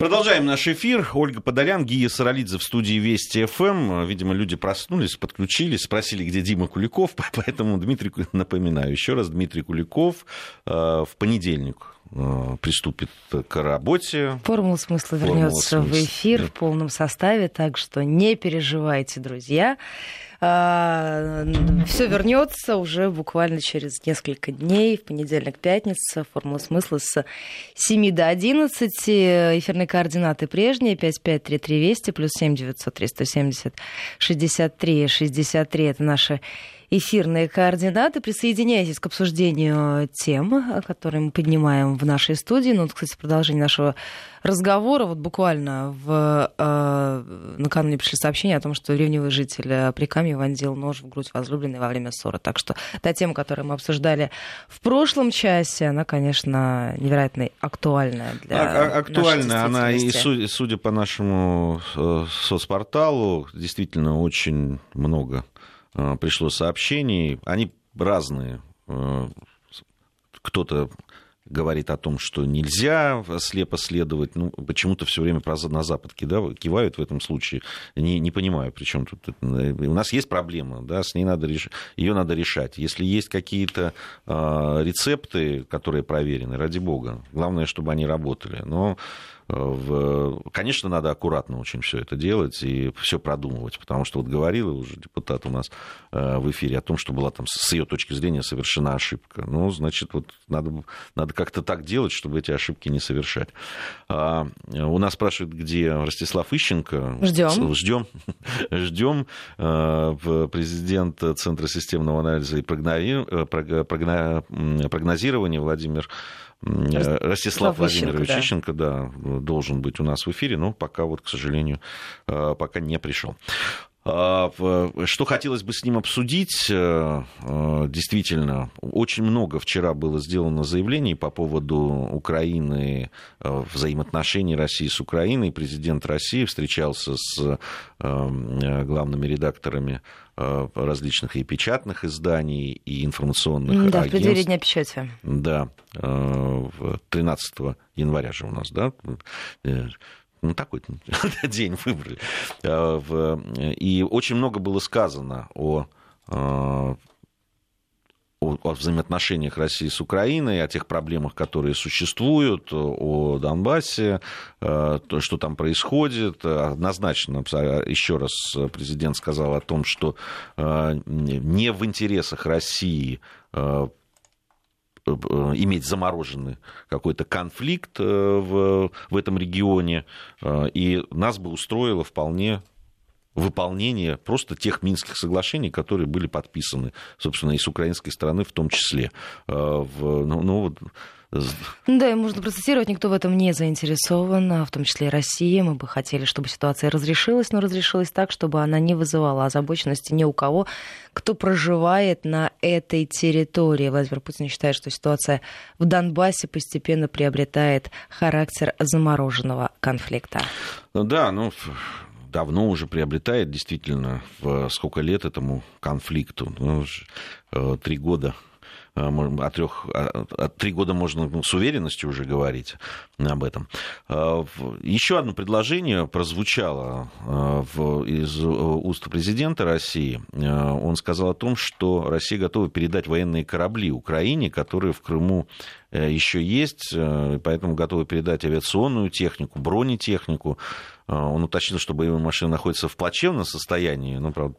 Продолжаем наш эфир. Ольга Подолян, Гия Саралидзе в студии Вести ФМ. Видимо, люди проснулись, подключились, спросили, где Дима Куликов. Поэтому Дмитрий, напоминаю еще раз, Дмитрий Куликов э, в понедельник приступит к работе. Формула смысла Формула вернется в смысла. эфир в полном составе, так что не переживайте, друзья. Все вернется уже буквально через несколько дней, в понедельник, пятница. Формула смысла с 7 до 11. Эфирные координаты прежние. 5533 Вести, плюс 7 903 170 63 63. Это наши эфирные координаты. Присоединяйтесь к обсуждению тем, которые мы поднимаем в нашей студии. Ну, вот, кстати, продолжение нашего разговора. Вот буквально в, э, накануне пришли сообщения о том, что ревнивый житель Прикамья вонзил нож в грудь возлюбленной во время ссоры. Так что та тема, которую мы обсуждали в прошлом часе, она, конечно, невероятно актуальная для А- а- Актуальна нашей она, и судя, судя по нашему э, соцпорталу, действительно очень много э, пришло сообщений. Они разные. Э, Кто-то говорит о том, что нельзя слепо следовать. Ну, почему-то все время про- на Запад кидав- кивают в этом случае. Не, не понимаю, при чем тут... это. У нас есть проблема, да, с ней надо реш... ее надо решать. Если есть какие-то э, рецепты, которые проверены, ради бога, главное, чтобы они работали. Но э, в... Конечно, надо аккуратно очень все это делать и все продумывать, потому что вот говорила уже депутат у нас э, в эфире о том, что была там с ее точки зрения совершена ошибка. Ну, значит, вот надо, надо как-то так делать, чтобы эти ошибки не совершать. А, у нас спрашивают, где Ростислав Ищенко. Ждем. Ждем. Ждем. Э, президент Центра системного анализа и прогнози- э, прогнозирования Владимир Ростислав Ростислав Владимирович Ищенко, Ищенко, да, должен быть у нас в эфире, но пока вот, к сожалению, э, пока не пришел. А, Что хотелось бы с ним обсудить, э, э, действительно, очень много вчера было сделано заявлений по поводу Украины, э, взаимоотношений России с Украиной. Президент России встречался с главными редакторами различных и печатных изданий, и информационных Да, в преддверии агентств. Дня печати. Да, э, в 13 января же у нас, да? Э, Ну, такой день выбрали. Э, в- И очень много было сказано о э, о, о взаимоотношениях России с Украиной, о тех проблемах, которые существуют, о Донбассе, э, то, что там происходит. Однозначно, еще раз президент сказал о том, что э, не в интересах России э, э, иметь замороженный какой-то конфликт э, в, в этом регионе, э, и нас бы устроило вполне выполнение просто тех Минских соглашений, которые были подписаны, собственно, и с украинской стороны в том числе. Э, в- ну, ну, Да, и можно процитировать, никто в этом не заинтересован, а в том числе и Россия. Мы бы хотели, чтобы ситуация разрешилась, но разрешилась так, чтобы она не вызывала озабоченности ни у кого, кто проживает на этой территории. Владимир Путин считает, что ситуация в Донбассе постепенно приобретает характер замороженного конфликта. Да, ну, давно уже приобретает действительно в сколько лет этому конфликту. Ну, э, три года э, от трех, от три года можно с уверенностью уже говорить об этом. Э, Еще одно предложение прозвучало э, в- из э, уст президента России. Э, Он сказал о том, что Россия готова передать военные корабли Украине, которые в Крыму э, еще есть, э, поэтому готовы передать авиационную технику, бронетехнику. Э, Он уточнил, что боевые машины находятся в плачевном состоянии. Ну, правда,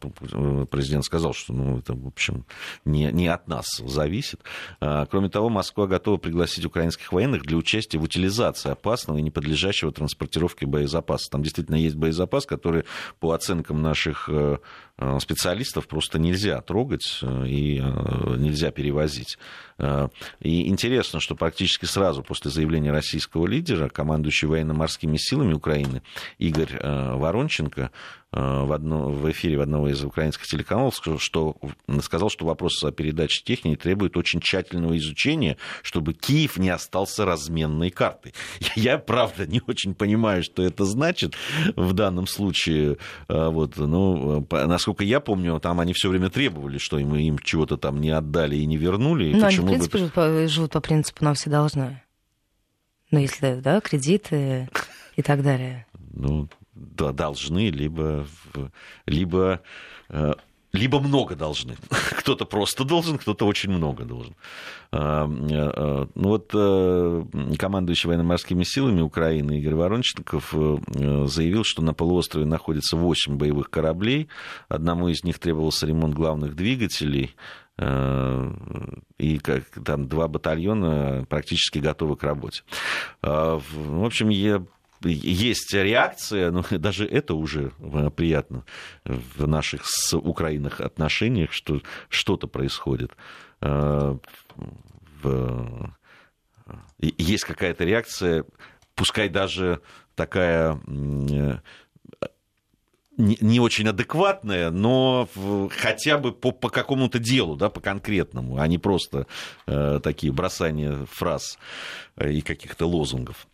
президент сказал, что ну, это, в общем, не, не от нас зависит. Э, Кроме того, Москва готова пригласить украинских военных для участия в утилизации опасного и не подлежащего транспортировке боезапаса. Там действительно есть боезапас, который, по оценкам наших э, э, специалистов, просто нельзя трогать э, и э, нельзя перевозить. Э, И интересно, что практически сразу после заявления российского лидера, командующий военно-морскими силами Украины Игорь э, Воронченко э, в, одно, в эфире в одного из украинских телеканалов сказал, что, сказал, что вопрос о передаче техники требует очень тщательного изучения, чтобы Киев не остался разменной картой. Я, правда, не очень понимаю, что это значит в данном случае. Э, Вот, ну, насколько я помню, там они все время требовали, что им, им чего-то там не отдали и не вернули. и Ну, они, в почему бы принципе, живут по, живут по принципу «нам все должны». Ну, если, да, кредиты и так далее. Ну, должны, либо, либо либо много должны. Кто-то просто должен, кто-то очень много должен. А, а, ну вот э, командующий военно-морскими силами Украины Игорь Воронченков э, заявил, что на полуострове находится 8 боевых кораблей. Одному из них требовался ремонт главных двигателей. Э, и как, там два батальона практически готовы к работе. А, в общем, я есть реакция, но даже это уже э, приятно в наших с Украиной отношениях, что что-то происходит. Э, есть какая-то реакция, пускай даже такая э, не очень адекватная, но хотя бы по, по какому-то делу, да, по конкретному, а не просто э, такие бросания фраз и каких-то лозунгов.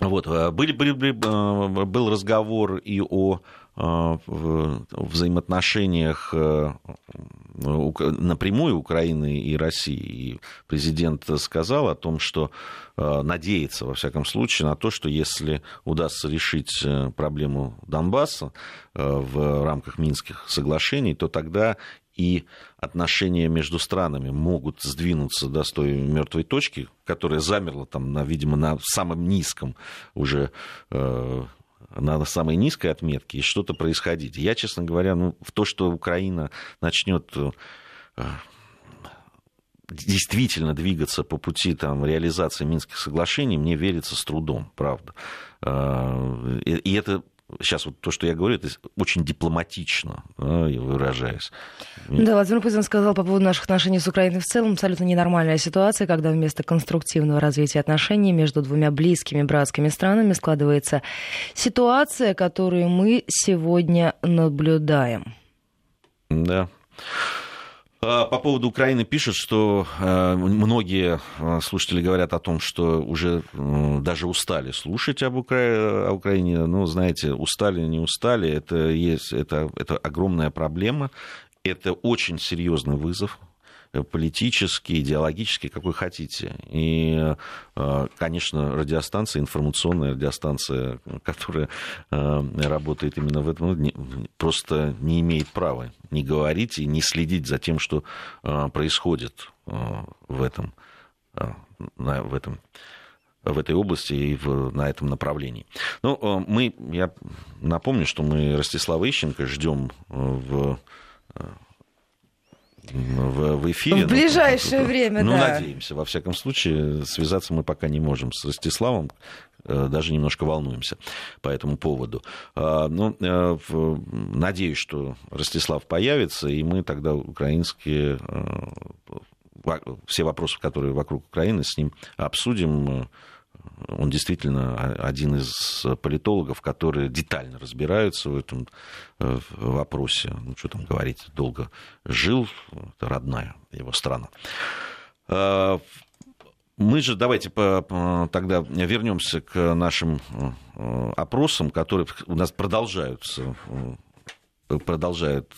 Вот, э, были, были, были, э, был разговор и о э, взаимоотношениях напрямую Украины и России. И президент сказал о том, что надеется, во всяком случае, на то, что если удастся решить проблему Донбасса в рамках Минских соглашений, то тогда и отношения между странами могут сдвинуться до той мертвой точки, которая замерла там, на, видимо, на самом низком уже э, на самой низкой отметке и что-то происходить. Я, честно говоря, ну, в то, что Украина начнет э, действительно двигаться по пути там, реализации Минских соглашений, мне верится с трудом, правда. Э, и это сейчас вот то, что я говорю, это очень дипломатично, да, выражаясь. Да, Владимир Путин сказал по поводу наших отношений с Украиной в целом, абсолютно ненормальная ситуация, когда вместо конструктивного развития отношений между двумя близкими братскими странами складывается ситуация, которую мы сегодня наблюдаем. Да. А, по поводу Украины пишут, что а, многие а, слушатели говорят о том, что уже даже устали слушать об Укра... о Украине. Ну, знаете, устали, не устали, это, есть, это, это огромная проблема. Это очень серьезный вызов политический, идеологический, какой хотите. И, э, конечно, радиостанция, информационная радиостанция, которая э, работает именно в этом, просто не имеет права не говорить и не следить за тем, что э, происходит в этом, в этом в этой области и в, на этом направлении. Ну, мы, я напомню, что мы Ростислава Ищенко ждем в в, в эфире. В ближайшее ну, время, ну, да. Ну, надеемся. Во всяком случае, связаться мы пока не можем с Ростиславом, э, даже немножко волнуемся по этому поводу. А, ну, э, надеюсь, что Ростислав появится, и мы тогда украинские э, все вопросы, которые вокруг Украины, с ним обсудим он действительно один из политологов, которые детально разбираются в этом э, вопросе. Ну, что там говорить, долго жил, это родная его страна. А, мы же давайте тогда вернемся к нашим э, опросам, которые у нас продолжаются, э, продолжают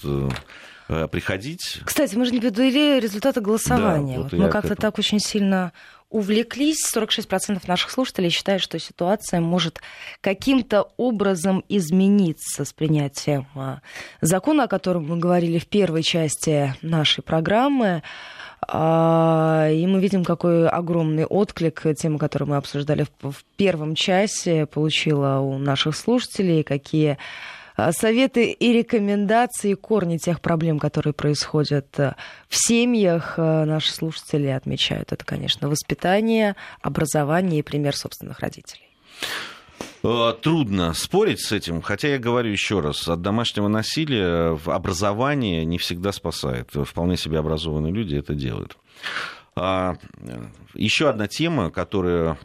приходить. Кстати, мы же не подвели результаты голосования. Да, вот вот мы как-то так очень сильно увлеклись. 46% наших слушателей считают, что ситуация может каким-то образом измениться с принятием а, закона, о котором мы говорили в первой части нашей программы. А, и мы видим, какой огромный отклик тема, которую мы обсуждали в первом часе, получила у наших слушателей, какие советы и рекомендации, корни тех проблем, которые происходят э, в семьях, э, наши слушатели отмечают. Это, конечно, воспитание, образование и пример собственных родителей. Э, трудно спорить с этим, хотя я говорю еще раз, от домашнего насилия образование не всегда спасает. Вполне себе образованные люди это делают. А, еще одна тема, которая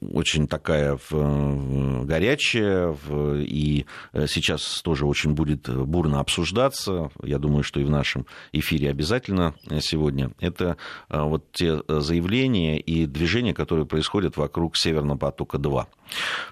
очень такая горячая и сейчас тоже очень будет бурно обсуждаться, я думаю, что и в нашем эфире обязательно сегодня, это а, вот те заявления и движения, которые происходят вокруг Северного потока-2.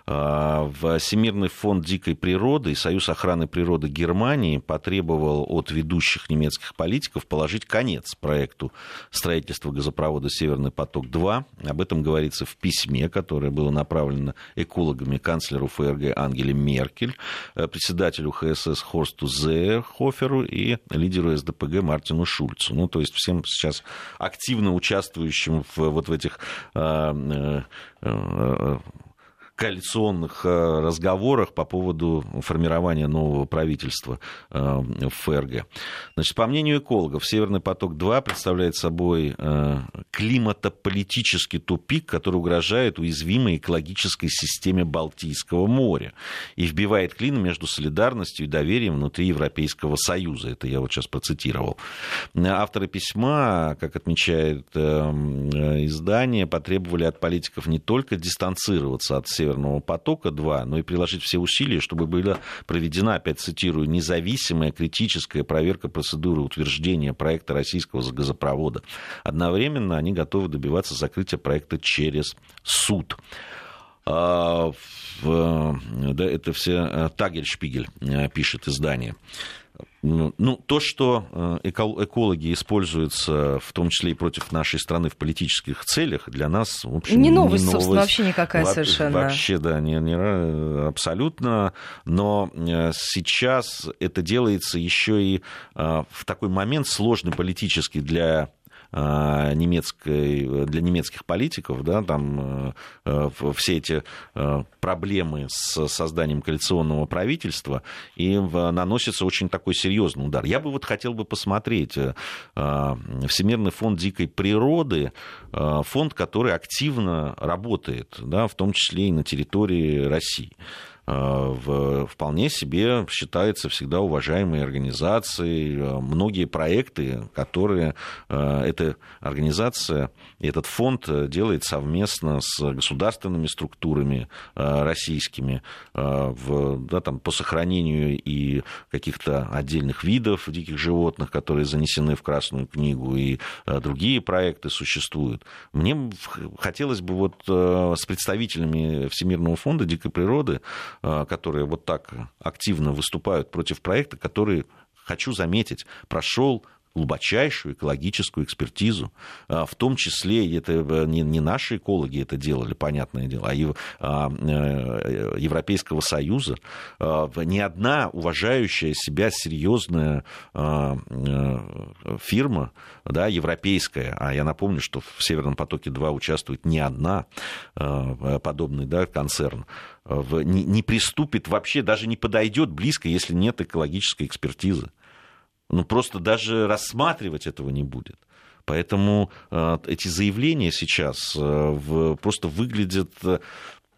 А, Всемирный фонд дикой природы и Союз охраны природы Германии потребовал от ведущих немецких политиков положить конец проекту строительства строительства газопровода «Северный поток-2». Об этом говорится в письме, которое было направлено экологами канцлеру ФРГ Ангеле Меркель, председателю ХСС Хорсту Зеерхоферу и лидеру СДПГ Мартину Шульцу. Ну, то есть всем сейчас активно участвующим в, вот в этих коалиционных э, разговорах по поводу формирования нового правительства э, в ФРГ. Значит, по мнению экологов, «Северный поток-2» представляет собой э, климатополитический тупик, который угрожает уязвимой экологической системе Балтийского моря и вбивает клин между солидарностью и доверием внутри Европейского Союза. Это я вот сейчас процитировал. Авторы письма, как отмечает издание, потребовали от политиков не только дистанцироваться от Северного Северного потока-2, но и приложить все усилия, чтобы была проведена, опять цитирую, независимая критическая проверка процедуры утверждения проекта российского газопровода. Одновременно они готовы добиваться закрытия проекта через суд. А, да, это все э, Тагель-Шпигель э, пишет издание. Ну, ну, то, что э, экологи используются, в том числе и против нашей страны в политических целях, для нас, в общем, не новость, не новость собственно, вообще никакая Во- совершенно. Вообще, да, не, не, абсолютно. Но э, сейчас это делается еще и э, в такой момент сложный политический для немецкой, для немецких политиков, да, там э, все эти э, проблемы с созданием коалиционного правительства, и наносится очень такой серьезный удар. Я бы вот хотел бы посмотреть э, Всемирный фонд дикой природы, фонд, который активно работает, да, в том числе и на территории России. Э, вполне себе считается всегда уважаемой организацией. Э, многие проекты, которые э, эта организация, этот фонд делает совместно с государственными структурами российскими в, да, там, по сохранению и каких-то отдельных видов диких животных, которые занесены в Красную книгу, и другие проекты существуют. Мне хотелось бы вот с представителями Всемирного фонда дикой природы которые вот так активно выступают против проекта, который, хочу заметить, прошел глубочайшую экологическую экспертизу, а, в том числе это э, не, наши экологи это делали, понятное дело, а, а э, Европейского Союза. А, ни одна уважающая себя серьезная фирма, да, европейская, а я напомню, что в Северном потоке-2 участвует не одна подобный да, концерн, не приступит вообще, даже не подойдет близко, если нет экологической экспертизы ну, просто даже рассматривать этого не будет. Поэтому э, эти заявления сейчас э, просто выглядят э,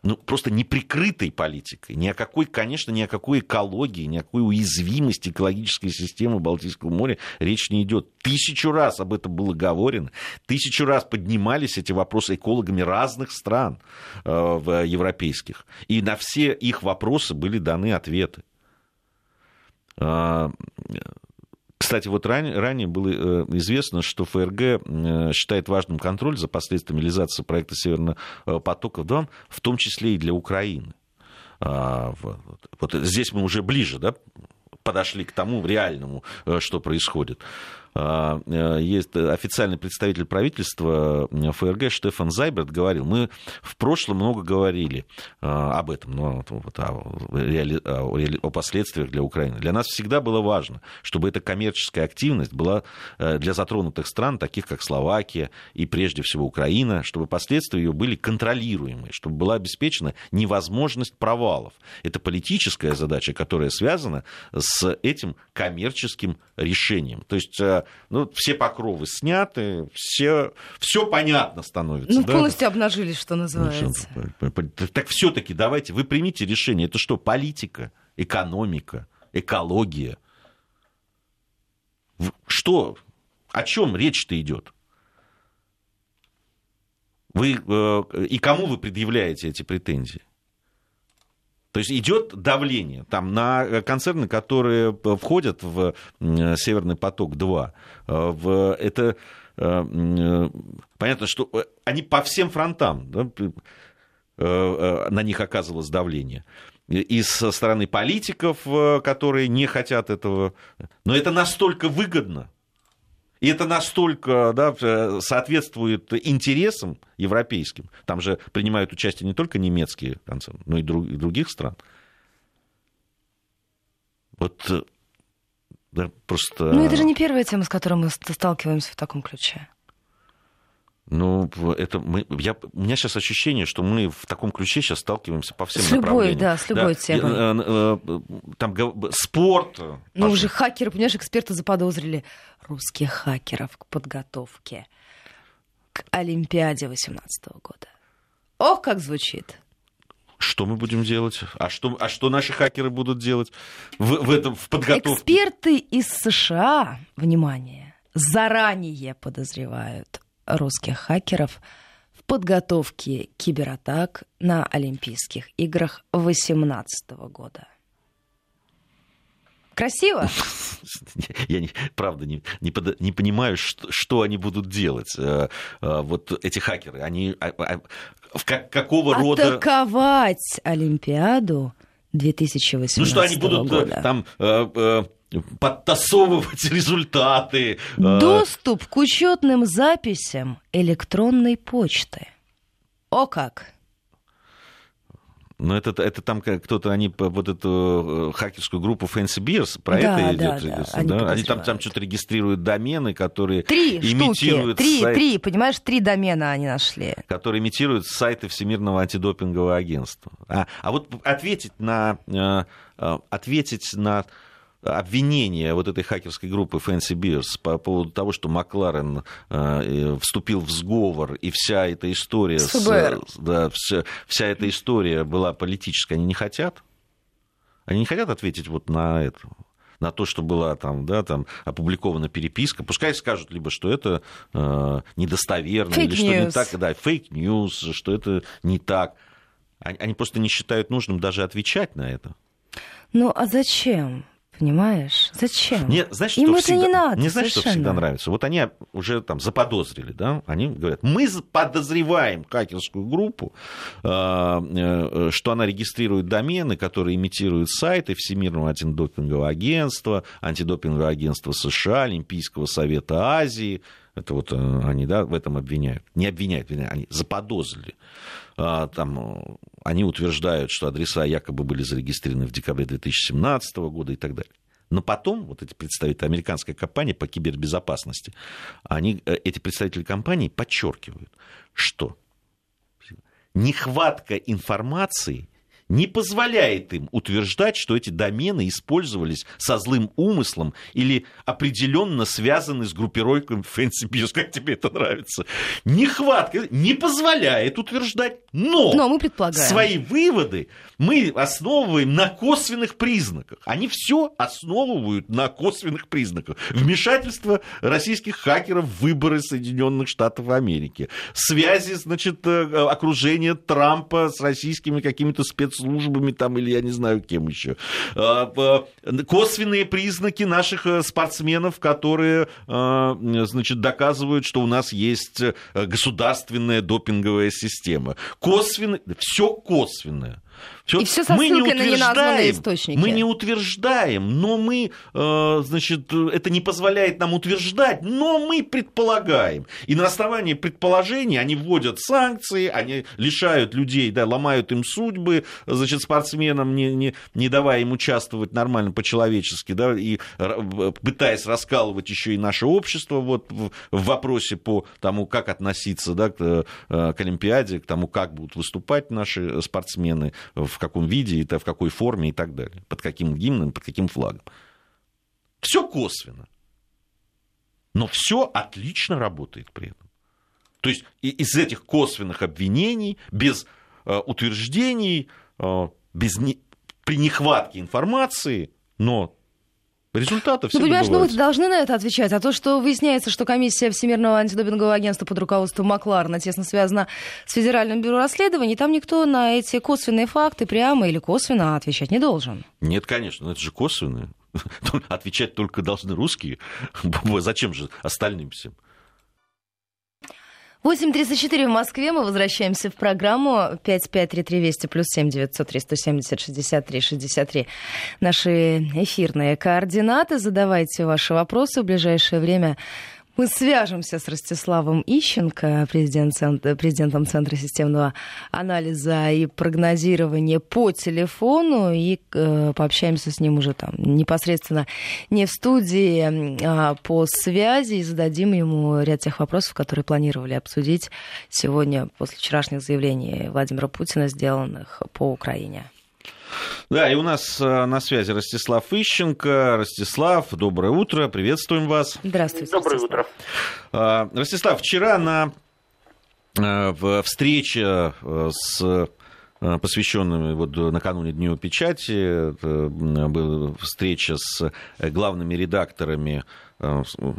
ну, просто неприкрытой политикой. Ни о какой, конечно, ни о какой экологии, ни о какой уязвимости экологической системы Балтийского моря речь не идет. Тысячу раз об этом было говорено. Тысячу раз поднимались эти вопросы экологами разных стран э, в европейских. И на все их вопросы были даны ответы. А, кстати, вот ранее, ранее было э, известно, что ФРГ э, считает важным контроль за последствиями реализации проекта Северного потока-2, в том числе и для Украины. А, вот, здесь мы уже ближе да, подошли к тому реальному, э, что происходит. А, э, есть официальный представитель правительства э, ФРГ Штефан Зайберт говорил, мы в прошлом много говорили а, об этом, ну, вот, о, реали, о, последствиях для Украины. Для нас всегда было важно, чтобы эта коммерческая активность была э, для затронутых стран, таких как Словакия и прежде всего Украина, чтобы последствия ее были контролируемые, чтобы была обеспечена невозможность провалов. Это политическая задача, которая связана с этим коммерческим решением. То есть ну, все покровы сняты, все, все понятно становится. Ну, да? полностью обнажились, что называется. Ну, так все-таки давайте, вы примите решение. Это что, политика, экономика, экология? Что, о чем речь-то идет? Вы, э, и кому вы предъявляете эти претензии? То есть идет давление там, на концерны, которые входят в Северный поток-2. Э, в, это э, понятно, что э, они по всем фронтам да, на них оказывалось давление. И со стороны политиков, которые не хотят этого. Но это настолько выгодно. И это настолько да, соответствует интересам европейским. Там же принимают участие не только немецкие концерны, но и других стран. Вот да, просто... Ну, это же не первая тема, с которой мы сталкиваемся в таком ключе. Ну, это мы, я, у меня сейчас ощущение, что мы в таком ключе сейчас сталкиваемся по всем с направлениям. Любой, да, с любой да. темой. Э, э, там спорт. Ну, уже хакеры, понимаешь, эксперты заподозрили русских хакеров к подготовке к Олимпиаде 2018 года. Ох, как звучит. Что мы будем делать? А что, а что наши хакеры будут делать в, в этом в подготовке? Эксперты из США, внимание, заранее подозревают русских хакеров в подготовке кибератак на Олимпийских играх 2018 года. Красиво? Я, не, правда, не, не, под, не понимаю, что, что они будут делать. Э, э, вот эти хакеры, они а, а, в как, какого рода... Атаковать Олимпиаду 2018 года. Ну что, они будут э, года. там подтасовывать результаты. Э. Доступ к учетным записям электронной почты. О как! Но это, это там кто-то, они вот эту э, хакерскую группу Fancy Bears, про да, это идет. Да, да. Они, да? они там, там что-то регистрируют домены, которые три имитируют... Штуки. Три, сайт, три, понимаешь, три домена они нашли. Которые имитируют сайты Всемирного антидопингового агентства. А, а вот ответить на, э, ответить на обвинение вот этой хакерской группы Fancy Bears по поводу того, что Макларен э, вступил в сговор, и вся эта история, с, с, да, вся, вся эта история была политическая, они не хотят? Они не хотят ответить вот на это? на то, что была там, да, там опубликована переписка, пускай скажут либо, что это э, недостоверно, fake или что не так, да, fake news, что это не так. Они, они просто не считают нужным даже отвечать на это. Ну, а зачем? Понимаешь? Зачем? Мне, знаешь, Им это всегда, не надо. Мне знаешь, что всегда нравится? Вот они уже там заподозрили, да? Они говорят, мы подозреваем хакерскую группу, а, э, что она регистрирует домены, которые имитируют сайты Всемирного антидопингового агентства, антидопингового агентства США, Олимпийского совета Азии. Это вот э, они, да, в этом обвиняют. Не обвиняют, они заподозрили. А, там, они утверждают, что адреса якобы были зарегистрированы в декабре 2017 года и так далее. Но потом вот эти представители американской компании по кибербезопасности, они, э, эти представители компании подчеркивают, что нехватка информации не позволяет им утверждать, что эти домены использовались со злым умыслом или определенно связаны с группировкой Fancy Bears. Как тебе это нравится? Нехватка не позволяет утверждать, но, но мы предполагаем. свои выводы мы основываем на косвенных признаках. Они все основывают на косвенных признаках. Вмешательство российских хакеров в выборы Соединенных Штатов Америки. Связи, значит, э, окружения Трампа с российскими какими-то спец спецслужбами там, или я не знаю кем еще. А, косвенные признаки наших э, спортсменов, которые, а, значит, доказывают, что у нас есть э, государственная допинговая система. Косвенные, все косвенное. Все, и все со мы не утверждаем, на источники. Мы не утверждаем, но мы, э, значит, это не позволяет нам утверждать, но мы предполагаем. И на основании предположений они вводят санкции, они лишают людей, да, ломают им судьбы, значит, спортсменам, не, не, не давая им участвовать нормально по-человечески, да, и пытаясь раскалывать еще и наше общество вот, в, в вопросе по тому, как относиться да, к, э, к Олимпиаде, к тому, как будут выступать наши спортсмены, в каком виде, это в какой форме и так далее, под каким гимном, под каким флагом. Все косвенно. Но все отлично работает при этом. То есть из этих косвенных обвинений, без э, утверждений, э, без при нехватке информации, но Результаты все Ну, понимаешь, ну вы должны на это отвечать. А то, что выясняется, что комиссия Всемирного антидопингового агентства под руководством Макларна тесно связана с Федеральным бюро расследований, там никто на эти косвенные факты прямо или косвенно отвечать не должен. Нет, конечно, но это же косвенные. Отвечать только должны русские. Зачем же остальным всем? 8.34 в Москве. Мы возвращаемся в программу 5533 Вести плюс 7 903 170 63 63. Наши эфирные координаты. Задавайте ваши вопросы в ближайшее время. Мы свяжемся с Ростиславом Ищенко, президент, президентом Центра системного анализа и прогнозирования по телефону, и э, пообщаемся с ним уже там непосредственно не в студии, а по связи, и зададим ему ряд тех вопросов, которые планировали обсудить сегодня после вчерашних заявлений Владимира Путина, сделанных по Украине. Да, и у нас э, на связи Ростислав Ищенко. Ростислав, доброе утро, приветствуем вас. Здравствуйте. Доброе Ростислав. утро. А, Ростислав, вчера на э, в встрече э, с посвященными вот накануне Дню печати, была встреча с главными редакторами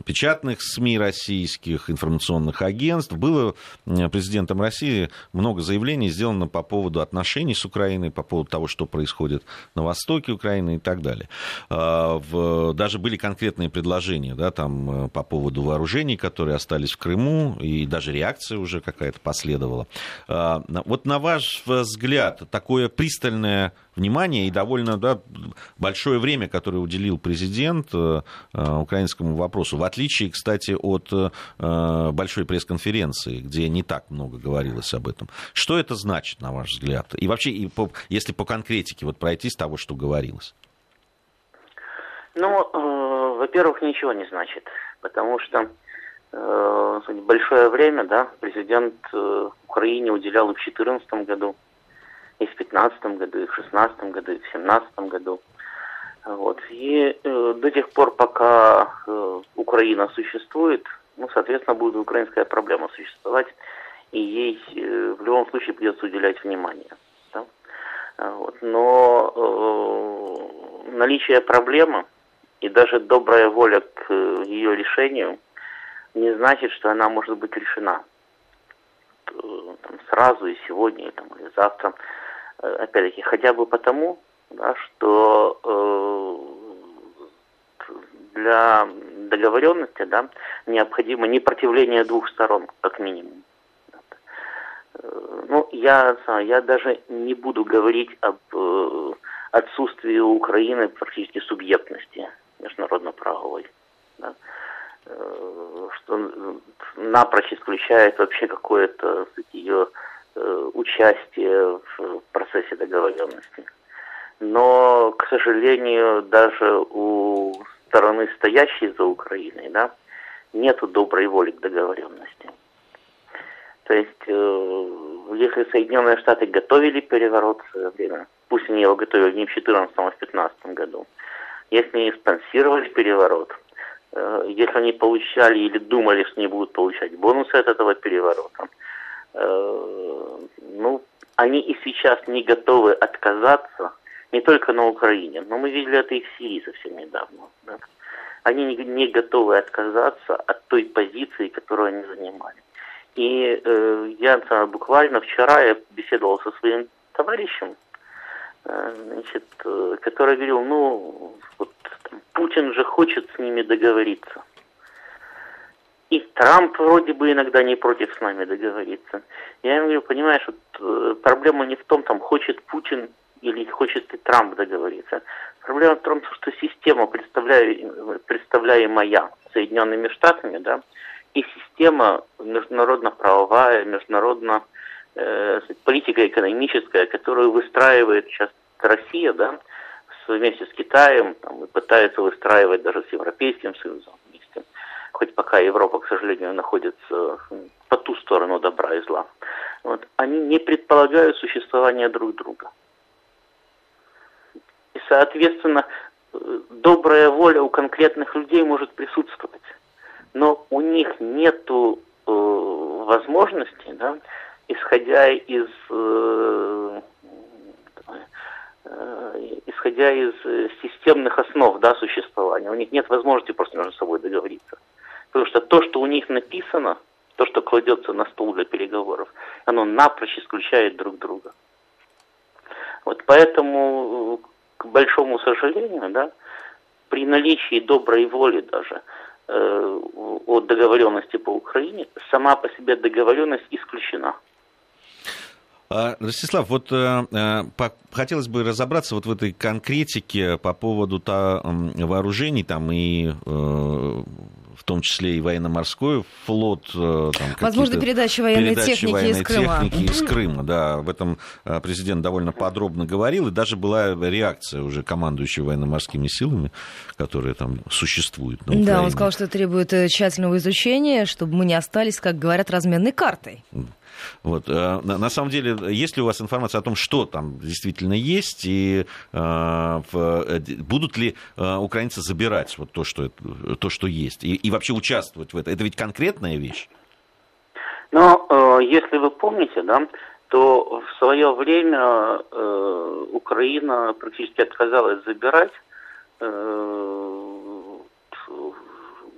печатных СМИ российских, информационных агентств. Было э, президентом России много заявлений сделано по поводу отношений с Украиной, по поводу того, что происходит на востоке Украины и так далее. А, даже были конкретные предложения да, там, э, по поводу вооружений, которые остались в Крыму, и даже реакция уже какая-то последовала. Вот на ваш взгляд, такое пристальное внимание и довольно да, большое время, которое уделил президент э, э, украинскому вопросу, в отличие, кстати, от э, большой пресс-конференции, где не так много говорилось об этом. Что это значит, на ваш взгляд? И вообще, и по, если по конкретике вот пройти с того, что говорилось. Ну, э, во-первых, ничего не значит, потому что большое время, да, президент Украине уделял в 2014 году, и в 2015 году, и в 2016 году, и в 2017 году. Вот. И э, до тех пор, пока э, Украина существует, ну, соответственно, будет украинская проблема существовать, и ей э, в любом случае придется уделять внимание. Да? Вот. Но э, наличие проблемы и даже добрая воля к э, ее решению не значит, что она может быть решена э, там, сразу и сегодня, и, там, или завтра. Э, опять-таки, хотя бы потому, да, что э, для договоренности да, необходимо непротивление двух сторон, как минимум. Э, ну, я, я даже не буду говорить об отсутствии у Украины практически субъектности международно-правовой. Да, что напрочь исключает вообще какое-то ее участие процессе договоренности. Но, к сожалению, даже у стороны, стоящей за Украиной, да, нету доброй воли к договоренности. То есть, э, если Соединенные Штаты готовили переворот в свое время, пусть они его готовили не в 2014, а в 2015 году, если они спонсировали переворот, э, если они получали или думали, что они будут получать бонусы от этого переворота, Э, они и сейчас не готовы отказаться, не только на Украине, но мы видели это и в Сирии совсем недавно. Да? Они не, не готовы отказаться от той позиции, которую они занимали. И э, я буквально вчера я беседовал со своим товарищем, э, значит, э, который говорил, ну, вот там, Путин же хочет с ними договориться. И Трамп вроде бы иногда не против с нами договориться. Я им говорю, понимаешь, вот, э, проблема не в том, там, хочет Путин или хочет ли Трамп договориться. Проблема в том, что система, представляемая Соединенными Штатами, да, и система международно-правовая, международно э, политика экономическая, которую выстраивает сейчас Россия, да, вместе с Китаем, там, и пытается выстраивать даже с Европейским Союзом хоть пока Европа, к сожалению, находится по ту сторону добра и зла, вот, они не предполагают существования друг друга. И, соответственно, добрая воля у конкретных людей может присутствовать, но у них нет э, возможности, да, исходя из э, э, исходя из системных основ да, существования, у них нет возможности просто между собой договориться. Потому что то, что у них написано, то, что кладется на стол для переговоров, оно напрочь исключает друг друга. Вот поэтому, к большому сожалению, да, при наличии доброй воли даже э, о договоренности по Украине, сама по себе договоренность исключена. А, Ростислав, вот э, э, по, хотелось бы разобраться вот в этой конкретике по поводу та, вооружений там и э, в том числе и военно-морской флот. Там, Возможно, передача военной передача техники военной из Крыма. техники из Крыма, да. В этом президент довольно подробно говорил, и даже была реакция уже командующего военно-морскими силами, которая там существует на Украине. Да, он сказал, что требует тщательного изучения, чтобы мы не остались, как говорят, разменной картой. Вот. Э, на самом деле, есть ли у вас информация о том, что там действительно есть, и э, э, будут ли украинцы забирать вот то, что, то, что есть, и, и вообще участвовать в этом? Это ведь конкретная вещь? Ну, если вы помните, да, то в свое время Украина практически отказалась забирать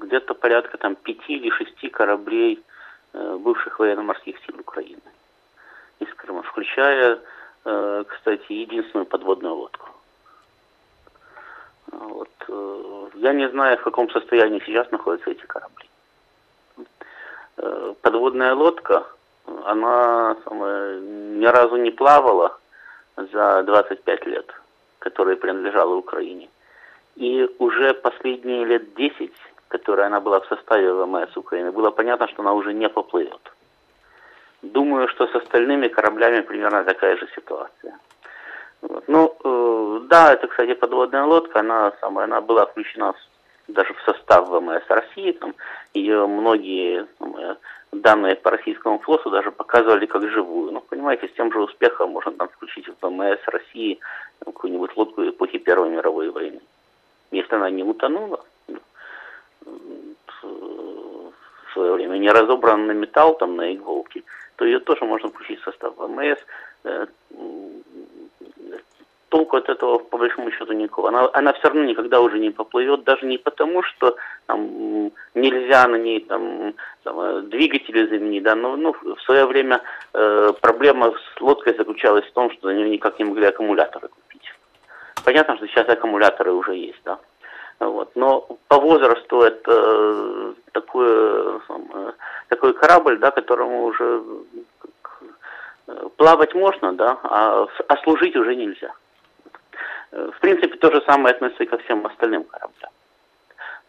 где-то порядка там пяти или шести кораблей бывших военно-морских сил Украины из Крыма, включая, э, кстати, единственную подводную лодку. Вот. Э, я не знаю, в каком состоянии сейчас находятся эти корабли. Подводная лодка, она ни разу не плавала за 25 лет, которая принадлежала Украине. И уже последние лет 10 которой она была в составе ВМС Украины, было понятно, что она уже не поплывет. Думаю, что с остальными кораблями примерно такая же ситуация. Вот. Ну, э, да, это, кстати, подводная лодка, она, самая, она была включена даже в состав ВМС России, там, ее многие самые, данные по российскому флоту даже показывали как живую. Ну, понимаете, с тем же успехом можно там включить в ВМС России какую-нибудь лодку эпохи Первой мировой войны. Если она не утонула, в свое время не разобран на металл, там, на иголки, то ее тоже можно включить в состав ВМС. Э, толку от этого, по большому счету, никакого. Она, она все равно никогда уже не поплывет, даже не потому, что там, нельзя на ней там, там, э, двигатели заменить, да, но ну, в свое время э, проблема с лодкой заключалась в том, что на нее никак не могли аккумуляторы купить. Понятно, что сейчас аккумуляторы уже есть, да. Вот. Но по возрасту это э, такой, такой корабль, да, которому уже э, плавать можно, да, а, а служить уже нельзя. В принципе, то же самое относится и ко всем остальным кораблям.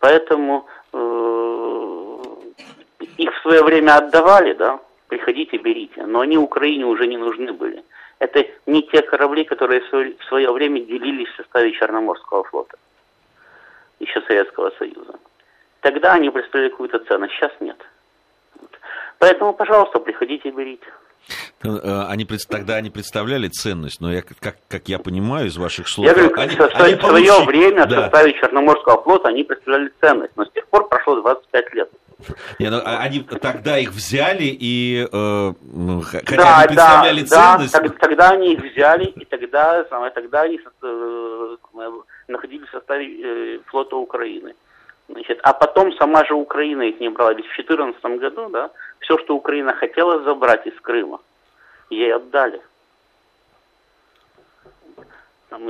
Поэтому э, их в свое время отдавали, да, приходите, берите, но они Украине уже не нужны были. Это не те корабли, которые в свое время делились в составе Черноморского флота еще Советского Союза. Тогда они представляли какую-то ценность, сейчас нет. Поэтому, пожалуйста, приходите и берите. Э, они, тогда они представляли ценность, но я, как, как я понимаю из ваших слов... Я говорю, они, в, они в получили... свое время да. в составе Черноморского флота они представляли ценность, но с тех пор прошло 25 лет. Нет, ну, а они тогда их взяли и э, ну, хотя да, они представляли да, ценность. Да, тогда они их взяли, и тогда, самое, тогда они э, находились в составе э, флота Украины. Значит, а потом сама же Украина их не брала. Ведь в 2014 году, да, все, что Украина хотела забрать из Крыма, ей отдали.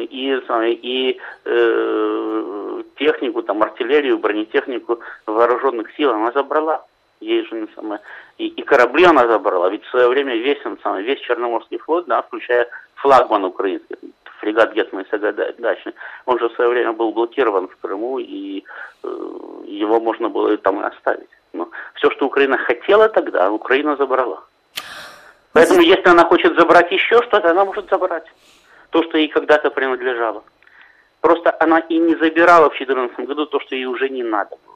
И, и э, технику, там, артиллерию, бронетехнику вооруженных сил она забрала. Ей же самое, и, и корабли она забрала. Ведь в свое время весь, он самый, весь Черноморский флот, да, включая флагман украинский, фрегат Гетман Сагадачный, он же в свое время был блокирован в Крыму, и э, его можно было там и оставить. Но все, что Украина хотела тогда, Украина забрала. Поэтому, если она хочет забрать еще что-то, она может забрать. То, что ей когда-то принадлежало. Просто она и не забирала в 2014 году то, что ей уже не надо было.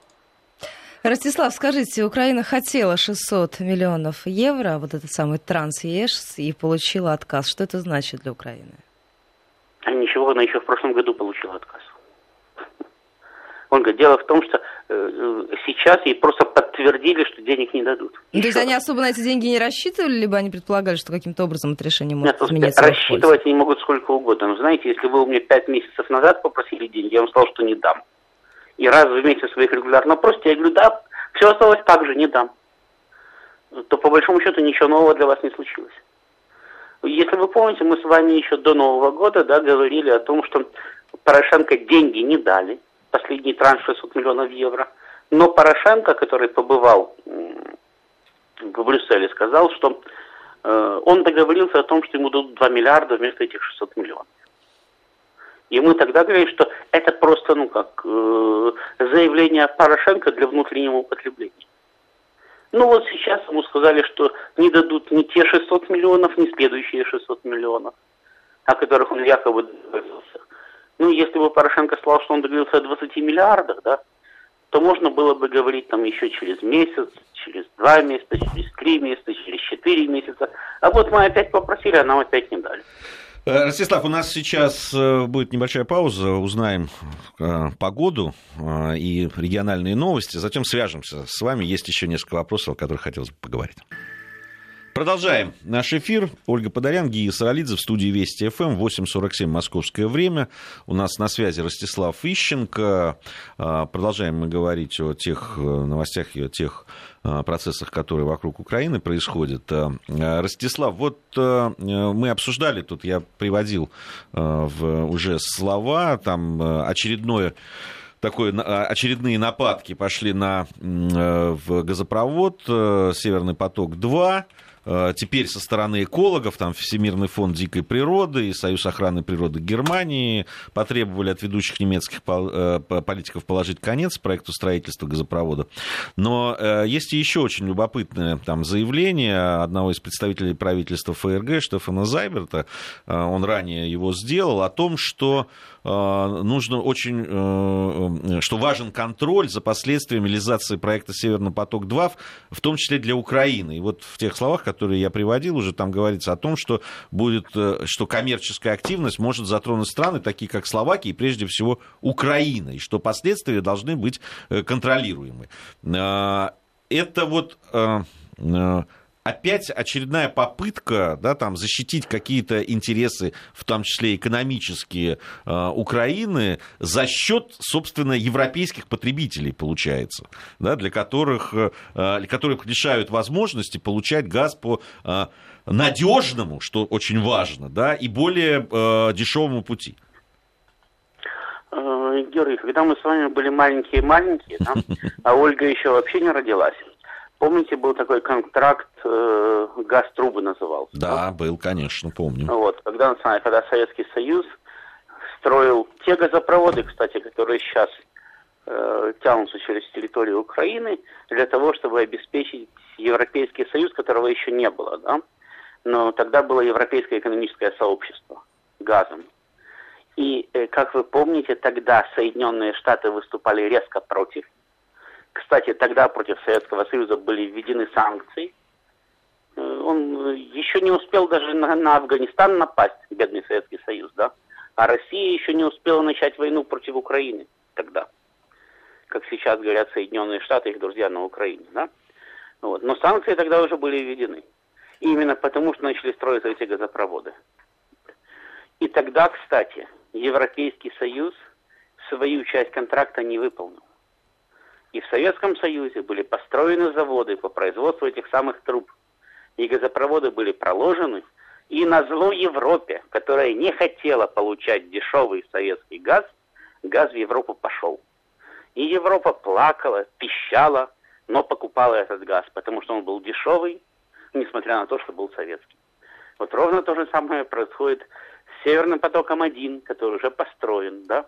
Ростислав, скажите, Украина хотела 600 миллионов евро, вот этот самый транс-ЕШ, и получила отказ. Что это значит для Украины? А ничего, она еще в прошлом году получила отказ. Он говорит, дело в том, что э, сейчас ей просто подтвердили, что денег не дадут. Ну, то есть они особо на эти деньги не рассчитывали, либо они предполагали, что каким-то образом это решение может Нет, измениться? Рассчитывать они могут сколько угодно. Но знаете, если вы у меня пять месяцев назад попросили деньги, я вам сказал, что не дам. И раз в месяц вы их регулярно просите, я говорю, да, все осталось так же, не дам. То по большому счету ничего нового для вас не случилось. Если вы помните, мы с вами еще до Нового года да, говорили о том, что Порошенко деньги не дали, последний транш 600 миллионов евро, но Порошенко, который побывал в Брюсселе, сказал, что э, он договорился о том, что ему дадут 2 миллиарда вместо этих 600 миллионов. И мы тогда говорили, что это просто, ну как, э, заявление Порошенко для внутреннего употребления. Ну вот сейчас ему сказали, что не дадут ни те 600 миллионов, ни следующие 600 миллионов, о которых он якобы договорился. Ну, если бы Порошенко сказал, что он договорился о 20 миллиардах, да, то можно было бы говорить там еще через месяц, через два месяца, через три месяца, через четыре месяца. А вот мы опять попросили, а нам опять не дали. Э, Ростислав, у нас сейчас э, будет небольшая пауза, узнаем э, погоду и региональные новости, затем свяжемся с вами. Есть еще несколько вопросов, о которых хотелось бы поговорить. Продолжаем наш эфир. Ольга Подорян, Гия Саралидзе в студии Вести ФМ, 8.47 московское время. У нас на связи Ростислав Ищенко. Продолжаем мы говорить о тех новостях и о тех процессах, которые вокруг Украины происходят. Ростислав, вот мы обсуждали, тут я приводил уже слова, там очередное такое, очередные нападки пошли на в газопровод «Северный поток-2», Э, теперь со стороны экологов, там Всемирный фонд дикой природы и Союз охраны природы Германии потребовали от ведущих немецких э, политиков положить конец проекту строительства газопровода. Но э, есть и еще очень любопытное там заявление одного из представителей правительства ФРГ, Штефана Зайберта, он ранее его сделал, о том, что нужно очень, что важен контроль за последствиями реализации проекта «Северный поток-2», в том числе для Украины. И вот в тех словах, которые я приводил, уже там говорится о том, что будет, э, что коммерческая активность может затронуть страны, такие как Словакия и прежде всего Украина, и что последствия должны быть э, контролируемы. Э, это вот опять очередная попытка да, там, защитить какие-то интересы, в том числе экономические, э, Украины за счет, собственно, европейских потребителей, получается, да, для которых, э, для которых лишают возможности получать газ по э, надежному, что очень важно, да, и более дешевому пути. Георгий, когда мы с вами были маленькие-маленькие, да, а Ольга еще вообще не родилась, Помните, был такой контракт, э, газ-трубы назывался? Да, да, был, конечно, помню. Вот, когда, когда Советский Союз строил те газопроводы, кстати, которые сейчас э, тянутся через территорию Украины, для того, чтобы обеспечить Европейский Союз, которого еще не было, да? Но тогда было Европейское экономическое сообщество газом. И, э, как вы помните, тогда Соединенные Штаты выступали резко против кстати, тогда против Советского Союза были введены санкции. Э, он еще не успел даже на, на Афганистан напасть, бедный Советский Союз, да? А Россия еще не успела начать войну против Украины тогда. Как сейчас говорят Соединенные Штаты, их друзья на Украине, да? Вот. Но санкции тогда уже были введены. И именно потому, что начали строиться эти газопроводы. И тогда, кстати, Европейский Союз свою часть контракта не выполнил. И в Советском Союзе были построены заводы по производству этих самых труб. И газопроводы были проложены. И на зло Европе, которая не хотела получать дешевый советский газ, газ в Европу пошел. И Европа плакала, пищала, но покупала этот газ, потому что он был дешевый, несмотря на то, что был советский. Вот ровно то же самое происходит с Северным потоком-1, который уже построен, да,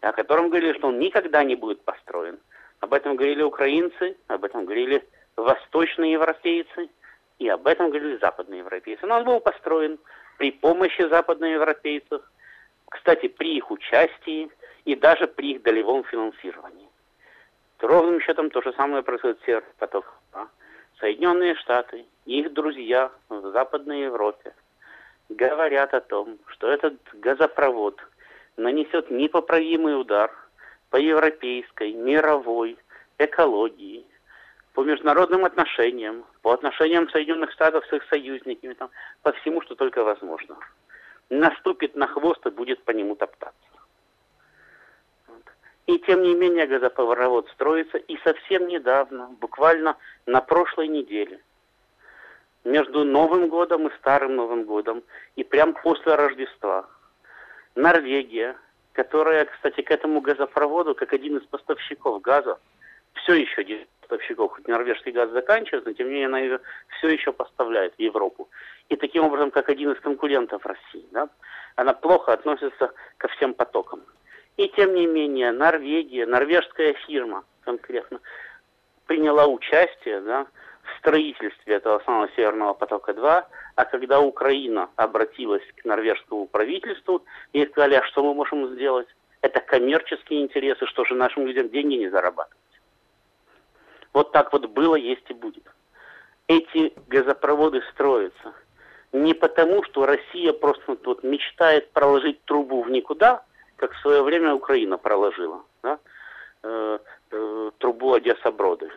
о котором говорили, что он никогда не будет построен. Об этом говорили украинцы, об этом говорили восточные европейцы, и об этом говорили западные европейцы. Но он был построен при помощи западноевропейцев, кстати, при их участии и даже при их долевом финансировании. Ровным счетом то же самое происходит в потоке. Соединенные Штаты и их друзья в Западной Европе говорят о том, что этот газопровод нанесет непоправимый удар – по европейской, мировой экологии, по международным отношениям, по отношениям Соединенных Штатов с их союзниками, там, по всему, что только возможно. Наступит на хвост и будет по нему топтаться. И тем не менее газоповорот строится, и совсем недавно, буквально на прошлой неделе, между Новым годом и Старым Новым годом, и прям после Рождества, Норвегия, которая, кстати, к этому газопроводу, как один из поставщиков газа, все еще поставщиков, хоть норвежский газ заканчивается, но тем не менее она ее все еще поставляет в Европу. И таким образом, как один из конкурентов России, да, она плохо относится ко всем потокам. И тем не менее, Норвегия, норвежская фирма конкретно, приняла участие да, в строительстве этого самого Северного потока-2, а когда Украина обратилась к норвежскому правительству и сказали, а что мы можем сделать? Это коммерческие интересы, что же нашим людям деньги не зарабатывать. Вот так вот было, есть и будет. Эти газопроводы строятся не потому, что Россия просто вот мечтает проложить трубу в никуда, как в свое время Украина проложила, да? э, э, трубу Одесса-Броды.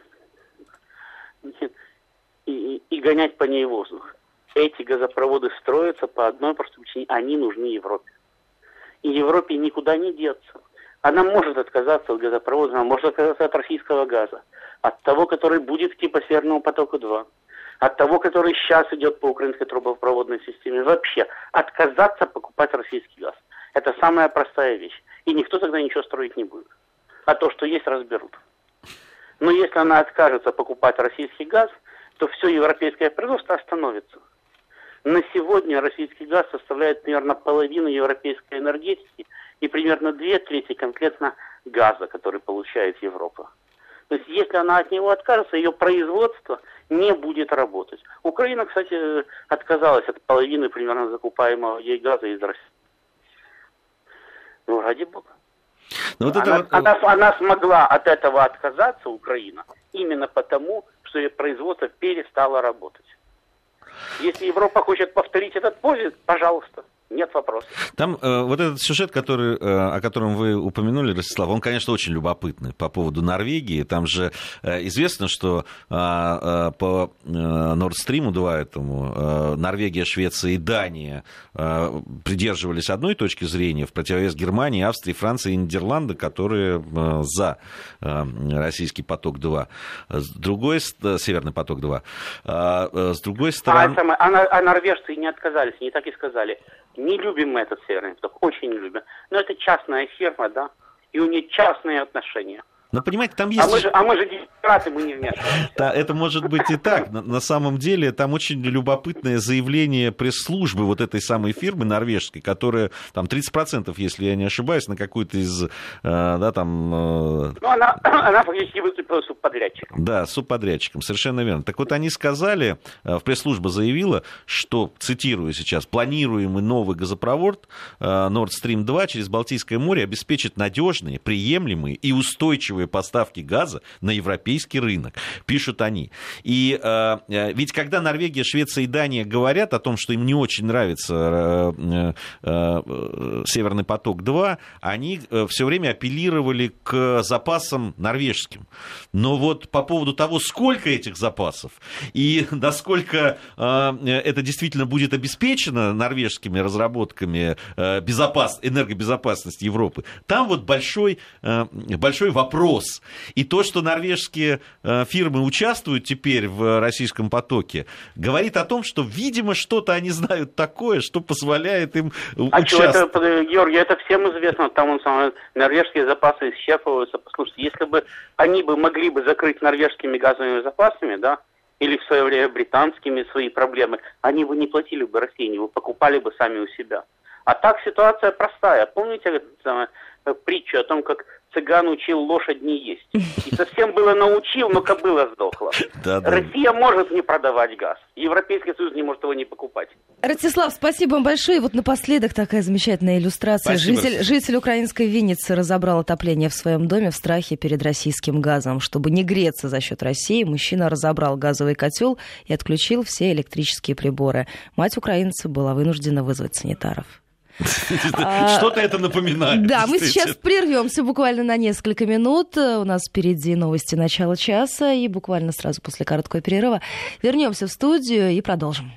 И, и гонять по ней воздух. Эти газопроводы строятся по одной простой причине. Они нужны Европе. И Европе никуда не деться. Она может отказаться от газопровода, она может отказаться от российского газа. От того, который будет типа Северного потока-2. От того, который сейчас идет по украинской трубопроводной системе. Вообще отказаться покупать российский газ. Это самая простая вещь. И никто тогда ничего строить не будет. А то, что есть, разберут. Но если она откажется покупать российский газ, то все европейское производство остановится. На сегодня российский газ составляет примерно половину европейской энергетики и примерно две трети конкретно газа, который получает Европа. То есть если она от него откажется, ее производство не будет работать. Украина, кстати, отказалась от половины примерно закупаемого ей газа из России. Ну, ради бога. Но ну, вот она, это... она, она смогла от этого отказаться, Украина, именно потому, что ее производство перестало работать. Если Европа хочет повторить этот подвиг, пожалуйста нет вопросов. Там э, вот этот сюжет, который, э, о котором вы упомянули, Ростислав, он, конечно, очень любопытный по поводу Норвегии. Там же э, известно, что э, э, по э, Nord Stream 2 этому э, Норвегия, Швеция и Дания э, придерживались одной точки зрения в противовес Германии, Австрии, Франции и Нидерланды, которые э, за э, российский поток-2. С другой, э, Северный поток-2. Э, э, с другой стороны... А, а, а норвежцы не отказались, не так и сказали не любим мы этот северный поток, очень не любим. Но это частная фирма, да, и у нее частные отношения. Но понимаете, там есть... А мы же, а мы же демократы, мы не вмешиваемся. Да, это может быть и так. На, на самом деле там очень любопытное заявление пресс-службы вот этой самой фирмы норвежской, которая там 30%, если я не ошибаюсь, на какую-то из... Э, да, там... Э... Ну, она, она фактически выступила субподрядчиком. Да, субподрядчиком, совершенно верно. Так вот, они сказали, э, в пресс-служба заявила, что, цитирую сейчас, планируемый новый газопровод Nord Stream 2 через Балтийское море обеспечит надежные, приемлемые и устойчивые устойчивые поставки газа на европейский рынок, пишут они. И э, э, ведь когда Норвегия, Швеция и Дания говорят о том, что им не очень нравится э, э, э Северный поток-2, они э, все время апеллировали к запасам норвежским. Но вот по поводу того, сколько этих запасов и насколько это действительно будет обеспечено норвежскими разработками безопас... энергобезопасности Европы, там вот большой, большой вопрос вопрос. И то, что норвежские э, фирмы участвуют теперь в российском потоке, говорит о том, что, видимо, что-то они знают такое, что позволяет им а участвовать. Что это, Георгий, это всем известно, там он сам, норвежские запасы исчерпываются. Послушайте, если бы они бы могли бы закрыть норвежскими газовыми запасами, да, или в свое время британскими свои проблемы, они бы не платили бы России, они бы покупали бы сами у себя. А так ситуация простая. Помните э, притчу о том, как цыган учил лошадь не есть. И совсем было научил, но кобыла сдохла. Да, да. Россия может не продавать газ. Европейский Союз не может его не покупать. Ростислав, спасибо вам большое. вот напоследок такая замечательная иллюстрация. житель, житель украинской Винницы разобрал отопление в своем доме в страхе перед российским газом. Чтобы не греться за счет России, мужчина разобрал газовый котел и отключил все электрические приборы. Мать украинца была вынуждена вызвать санитаров. А, Что-то это напоминает. Да, мы сейчас прервемся буквально на несколько минут. У нас впереди новости начала часа, и буквально сразу после короткого перерыва вернемся в студию и продолжим.